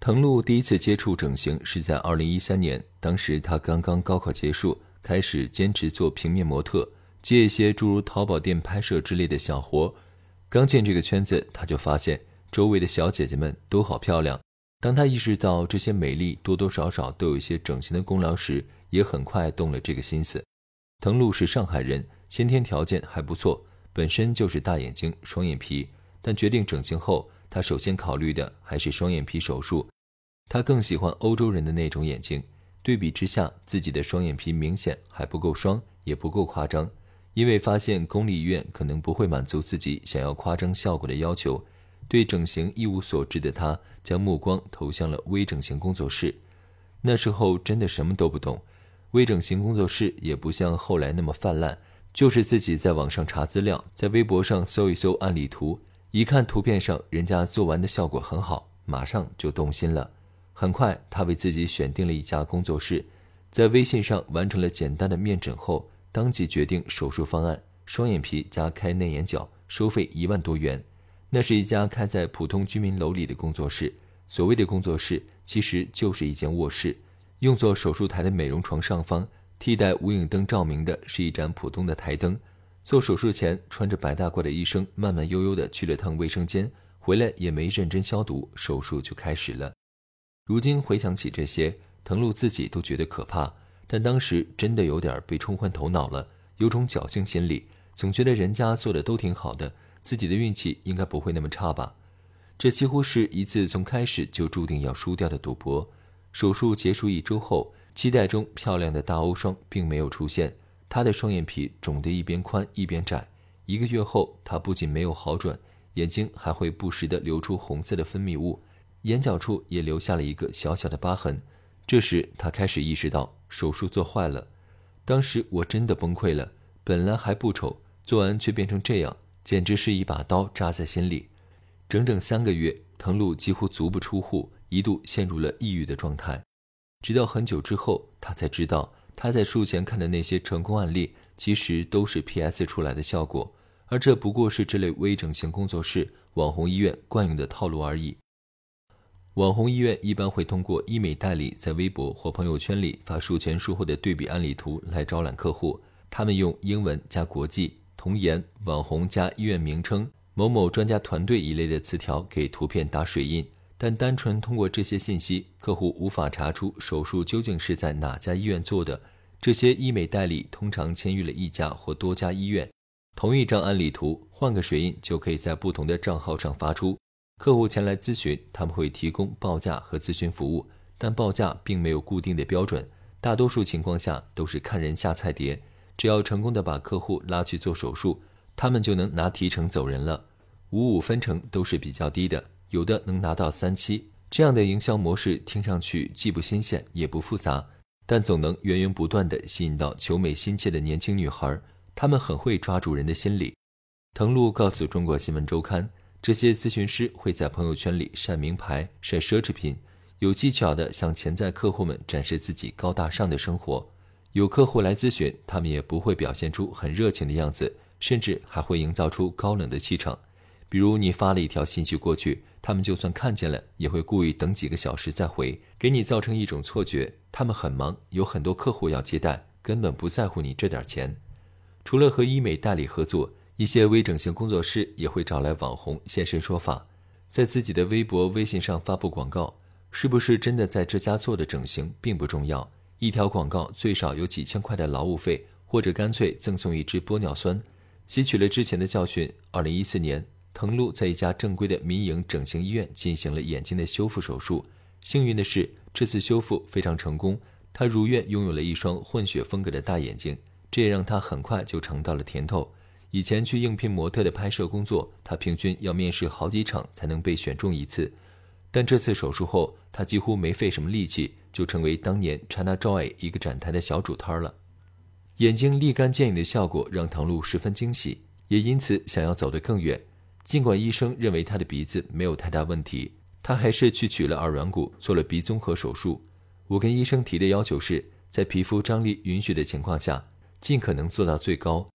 滕露第一次接触整形是在2013年，当时她刚刚高考结束，开始兼职做平面模特，接一些诸如淘宝店拍摄之类的小活。刚进这个圈子，她就发现周围的小姐姐们都好漂亮。当她意识到这些美丽多多少少都有一些整形的功劳时，也很快动了这个心思。滕露是上海人，先天条件还不错，本身就是大眼睛、双眼皮，但决定整形后。他首先考虑的还是双眼皮手术，他更喜欢欧洲人的那种眼睛。对比之下，自己的双眼皮明显还不够双，也不够夸张。因为发现公立医院可能不会满足自己想要夸张效果的要求，对整形一无所知的他，将目光投向了微整形工作室。那时候真的什么都不懂，微整形工作室也不像后来那么泛滥，就是自己在网上查资料，在微博上搜一搜案例图。一看图片上人家做完的效果很好，马上就动心了。很快，他为自己选定了一家工作室，在微信上完成了简单的面诊后，当即决定手术方案：双眼皮加开内眼角，收费一万多元。那是一家开在普通居民楼里的工作室。所谓的工作室，其实就是一间卧室，用作手术台的美容床上方，替代无影灯照明的是一盏普通的台灯。做手术前，穿着白大褂的医生慢慢悠悠地去了趟卫生间，回来也没认真消毒，手术就开始了。如今回想起这些，藤露自己都觉得可怕，但当时真的有点被冲昏头脑了，有种侥幸心理，总觉得人家做的都挺好的，自己的运气应该不会那么差吧。这几乎是一次从开始就注定要输掉的赌博。手术结束一周后，期待中漂亮的大欧双并没有出现。他的双眼皮肿得一边宽一边窄，一个月后，他不仅没有好转，眼睛还会不时地流出红色的分泌物，眼角处也留下了一个小小的疤痕。这时，他开始意识到手术做坏了。当时我真的崩溃了，本来还不丑，做完却变成这样，简直是一把刀扎在心里。整整三个月，藤露几乎足不出户，一度陷入了抑郁的状态。直到很久之后，他才知道。他在术前看的那些成功案例，其实都是 PS 出来的效果，而这不过是这类微整形工作室、网红医院惯用的套路而已。网红医院一般会通过医美代理，在微博或朋友圈里发术前术后的对比案例图来招揽客户。他们用英文加国际、童颜、网红加医院名称、某某专家团队一类的词条给图片打水印。但单纯通过这些信息，客户无法查出手术究竟是在哪家医院做的。这些医美代理通常签约了一家或多家医院，同一张案例图换个水印就可以在不同的账号上发出。客户前来咨询，他们会提供报价和咨询服务，但报价并没有固定的标准，大多数情况下都是看人下菜碟。只要成功的把客户拉去做手术，他们就能拿提成走人了，五五分成都是比较低的。有的能拿到三七，这样的营销模式听上去既不新鲜也不复杂，但总能源源不断地吸引到求美心切的年轻女孩。她们很会抓住人的心理。藤路告诉中国新闻周刊，这些咨询师会在朋友圈里晒名牌、晒奢侈品，有技巧地向潜在客户们展示自己高大上的生活。有客户来咨询，他们也不会表现出很热情的样子，甚至还会营造出高冷的气场。比如你发了一条信息过去。他们就算看见了，也会故意等几个小时再回，给你造成一种错觉，他们很忙，有很多客户要接待，根本不在乎你这点钱。除了和医美代理合作，一些微整形工作室也会找来网红现身说法，在自己的微博、微信上发布广告。是不是真的在这家做的整形并不重要，一条广告最少有几千块的劳务费，或者干脆赠送一支玻尿酸。吸取了之前的教训，二零一四年。滕露在一家正规的民营整形医院进行了眼睛的修复手术。幸运的是，这次修复非常成功，她如愿拥有了一双混血风格的大眼睛，这也让她很快就尝到了甜头。以前去应聘模特的拍摄工作，他平均要面试好几场才能被选中一次，但这次手术后，他几乎没费什么力气，就成为当年 ChinaJoy 一个展台的小主摊了。眼睛立竿见影的效果让唐璐十分惊喜，也因此想要走得更远。尽管医生认为他的鼻子没有太大问题，他还是去取了耳软骨，做了鼻综合手术。我跟医生提的要求是在皮肤张力允许的情况下，尽可能做到最高。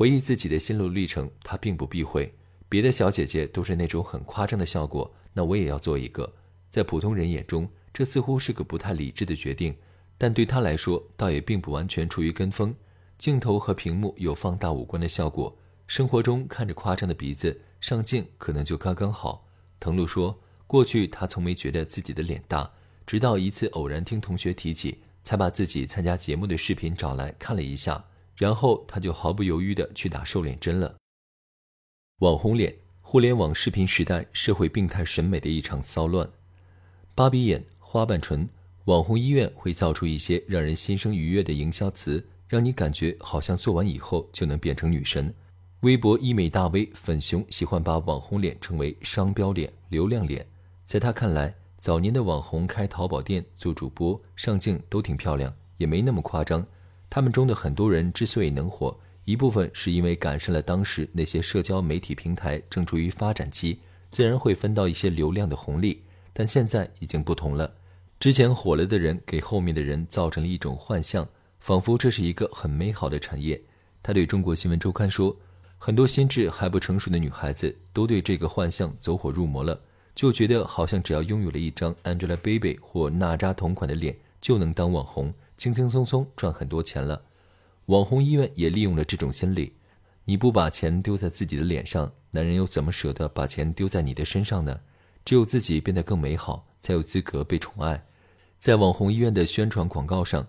回忆自己的心路历程，他并不避讳。别的小姐姐都是那种很夸张的效果，那我也要做一个。在普通人眼中，这似乎是个不太理智的决定，但对他来说，倒也并不完全出于跟风。镜头和屏幕有放大五官的效果，生活中看着夸张的鼻子，上镜可能就刚刚好。藤露说，过去他从没觉得自己的脸大，直到一次偶然听同学提起，才把自己参加节目的视频找来看了一下，然后他就毫不犹豫地去打瘦脸针了。网红脸，互联网视频时代社会病态审美的一场骚乱。芭比眼、花瓣唇，网红医院会造出一些让人心生愉悦的营销词，让你感觉好像做完以后就能变成女神。微博医美大 V 粉熊喜欢把网红脸称为商标脸、流量脸。在他看来，早年的网红开淘宝店、做主播、上镜都挺漂亮，也没那么夸张。他们中的很多人之所以能火，一部分是因为赶上了当时那些社交媒体平台正处于发展期，自然会分到一些流量的红利。但现在已经不同了，之前火了的人给后面的人造成了一种幻象，仿佛这是一个很美好的产业。他对中国新闻周刊说：“很多心智还不成熟的女孩子都对这个幻象走火入魔了，就觉得好像只要拥有了一张 Angelababy 或娜扎同款的脸，就能当网红，轻轻松松赚很多钱了。”网红医院也利用了这种心理，你不把钱丢在自己的脸上，男人又怎么舍得把钱丢在你的身上呢？只有自己变得更美好，才有资格被宠爱。在网红医院的宣传广告上，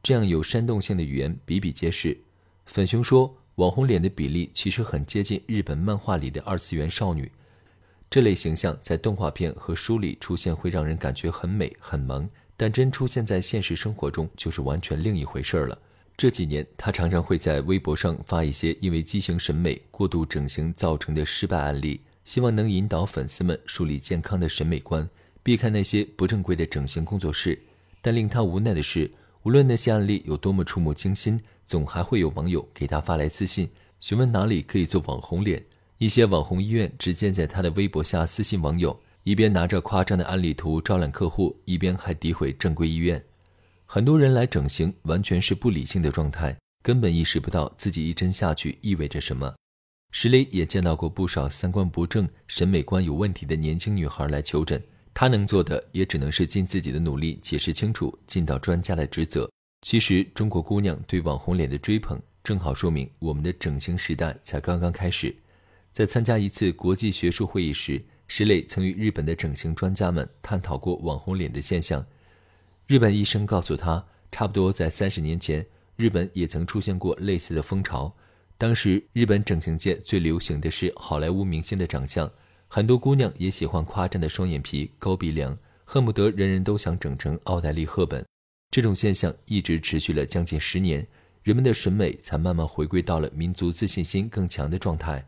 这样有煽动性的语言比比皆是。粉熊说，网红脸的比例其实很接近日本漫画里的二次元少女，这类形象在动画片和书里出现会让人感觉很美很萌，但真出现在现实生活中就是完全另一回事了。这几年，他常常会在微博上发一些因为畸形审美过度整形造成的失败案例，希望能引导粉丝们树立健康的审美观，避开那些不正规的整形工作室。但令他无奈的是，无论那些案例有多么触目惊心，总还会有网友给他发来私信，询问哪里可以做网红脸。一些网红医院直接在他的微博下私信网友，一边拿着夸张的案例图招揽客户，一边还诋毁正规医院。很多人来整形，完全是不理性的状态，根本意识不到自己一针下去意味着什么。石磊也见到过不少三观不正、审美观有问题的年轻女孩来求诊，他能做的也只能是尽自己的努力解释清楚，尽到专家的职责。其实，中国姑娘对网红脸的追捧，正好说明我们的整形时代才刚刚开始。在参加一次国际学术会议时，石磊曾与日本的整形专家们探讨过网红脸的现象。日本医生告诉他，差不多在三十年前，日本也曾出现过类似的风潮。当时，日本整形界最流行的是好莱坞明星的长相，很多姑娘也喜欢夸张的双眼皮、高鼻梁，恨不得人人都想整成奥黛丽·赫本。这种现象一直持续了将近十年，人们的审美才慢慢回归到了民族自信心更强的状态。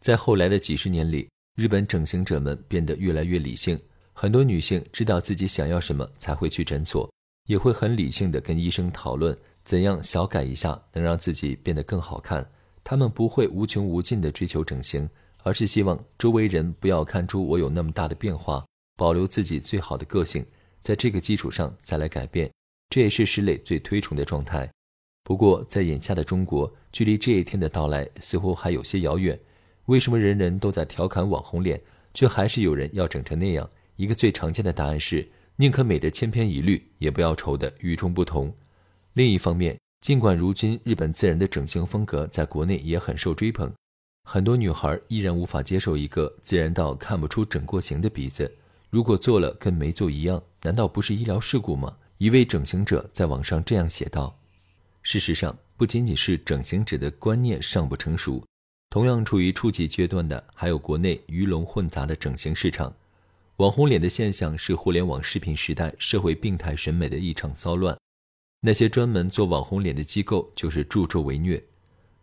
在后来的几十年里，日本整形者们变得越来越理性。很多女性知道自己想要什么才会去诊所，也会很理性的跟医生讨论怎样小改一下能让自己变得更好看。她们不会无穷无尽的追求整形，而是希望周围人不要看出我有那么大的变化，保留自己最好的个性，在这个基础上再来改变。这也是石磊最推崇的状态。不过，在眼下的中国，距离这一天的到来似乎还有些遥远。为什么人人都在调侃网红脸，却还是有人要整成那样？一个最常见的答案是，宁可美的千篇一律，也不要丑的与众不同。另一方面，尽管如今日本自然的整形风格在国内也很受追捧，很多女孩依然无法接受一个自然到看不出整过形的鼻子。如果做了跟没做一样，难道不是医疗事故吗？一位整形者在网上这样写道。事实上，不仅仅是整形者的观念尚不成熟，同样处于初级阶段的还有国内鱼龙混杂的整形市场。网红脸的现象是互联网视频时代社会病态审美的一场骚乱。那些专门做网红脸的机构就是助纣为虐。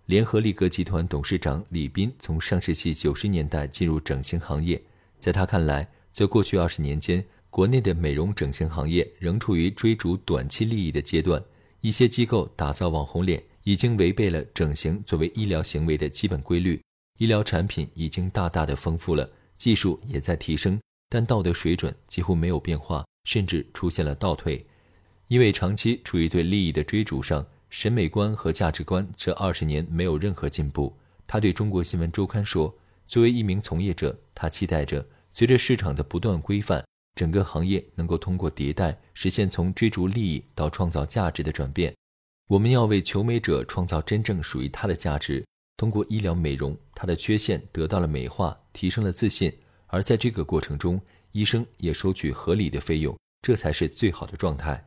联合利格集团董事长李斌从上世纪九十年代进入整形行业，在他看来，在过去二十年间，国内的美容整形行业仍处于追逐短期利益的阶段，一些机构打造网红脸已经违背了整形作为医疗行为的基本规律。医疗产品已经大大的丰富了，技术也在提升，但道德水准几乎没有变化，甚至出现了倒退。因为长期处于对利益的追逐上，审美观和价值观这二十年没有任何进步。他对中国新闻周刊说：“作为一名从业者，他期待着随着市场的不断规范。”整个行业能够通过迭代实现从追逐利益到创造价值的转变。我们要为求美者创造真正属于他的价值。通过医疗美容，他的缺陷得到了美化，提升了自信。而在这个过程中，医生也收取合理的费用，这才是最好的状态。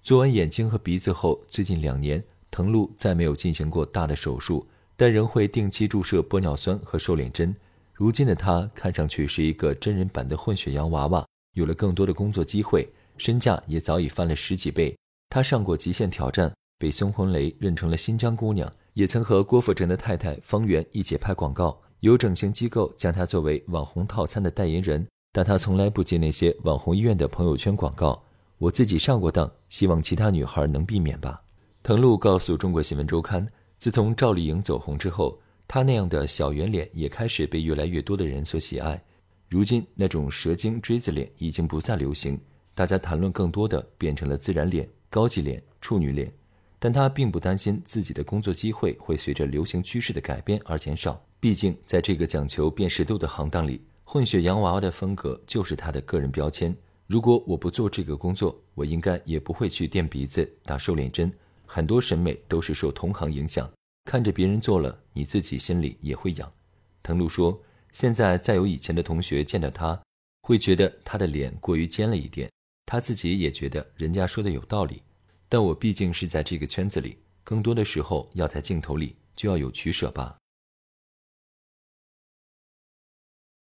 做完眼睛和鼻子后，最近两年，藤路再没有进行过大的手术，但仍会定期注射玻尿酸和瘦脸针。如今的他看上去是一个真人版的混血洋娃娃。有了更多的工作机会，身价也早已翻了十几倍。她上过《极限挑战》，被孙红雷认成了新疆姑娘，也曾和郭富城的太太方圆一起拍广告。有整形机构将她作为网红套餐的代言人，但她从来不接那些网红医院的朋友圈广告。我自己上过当，希望其他女孩能避免吧。藤路告诉中国新闻周刊，自从赵丽颖走红之后，她那样的小圆脸也开始被越来越多的人所喜爱。如今，那种蛇精锥子脸已经不再流行，大家谈论更多的变成了自然脸、高级脸、处女脸。但他并不担心自己的工作机会会随着流行趋势的改变而减少，毕竟在这个讲求辨识度的行当里，混血洋娃娃的风格就是他的个人标签。如果我不做这个工作，我应该也不会去垫鼻子、打瘦脸针。很多审美都是受同行影响，看着别人做了，你自己心里也会痒。藤路说。现在再有以前的同学见到他，会觉得他的脸过于尖了一点。他自己也觉得人家说的有道理。但我毕竟是在这个圈子里，更多的时候要在镜头里就要有取舍吧。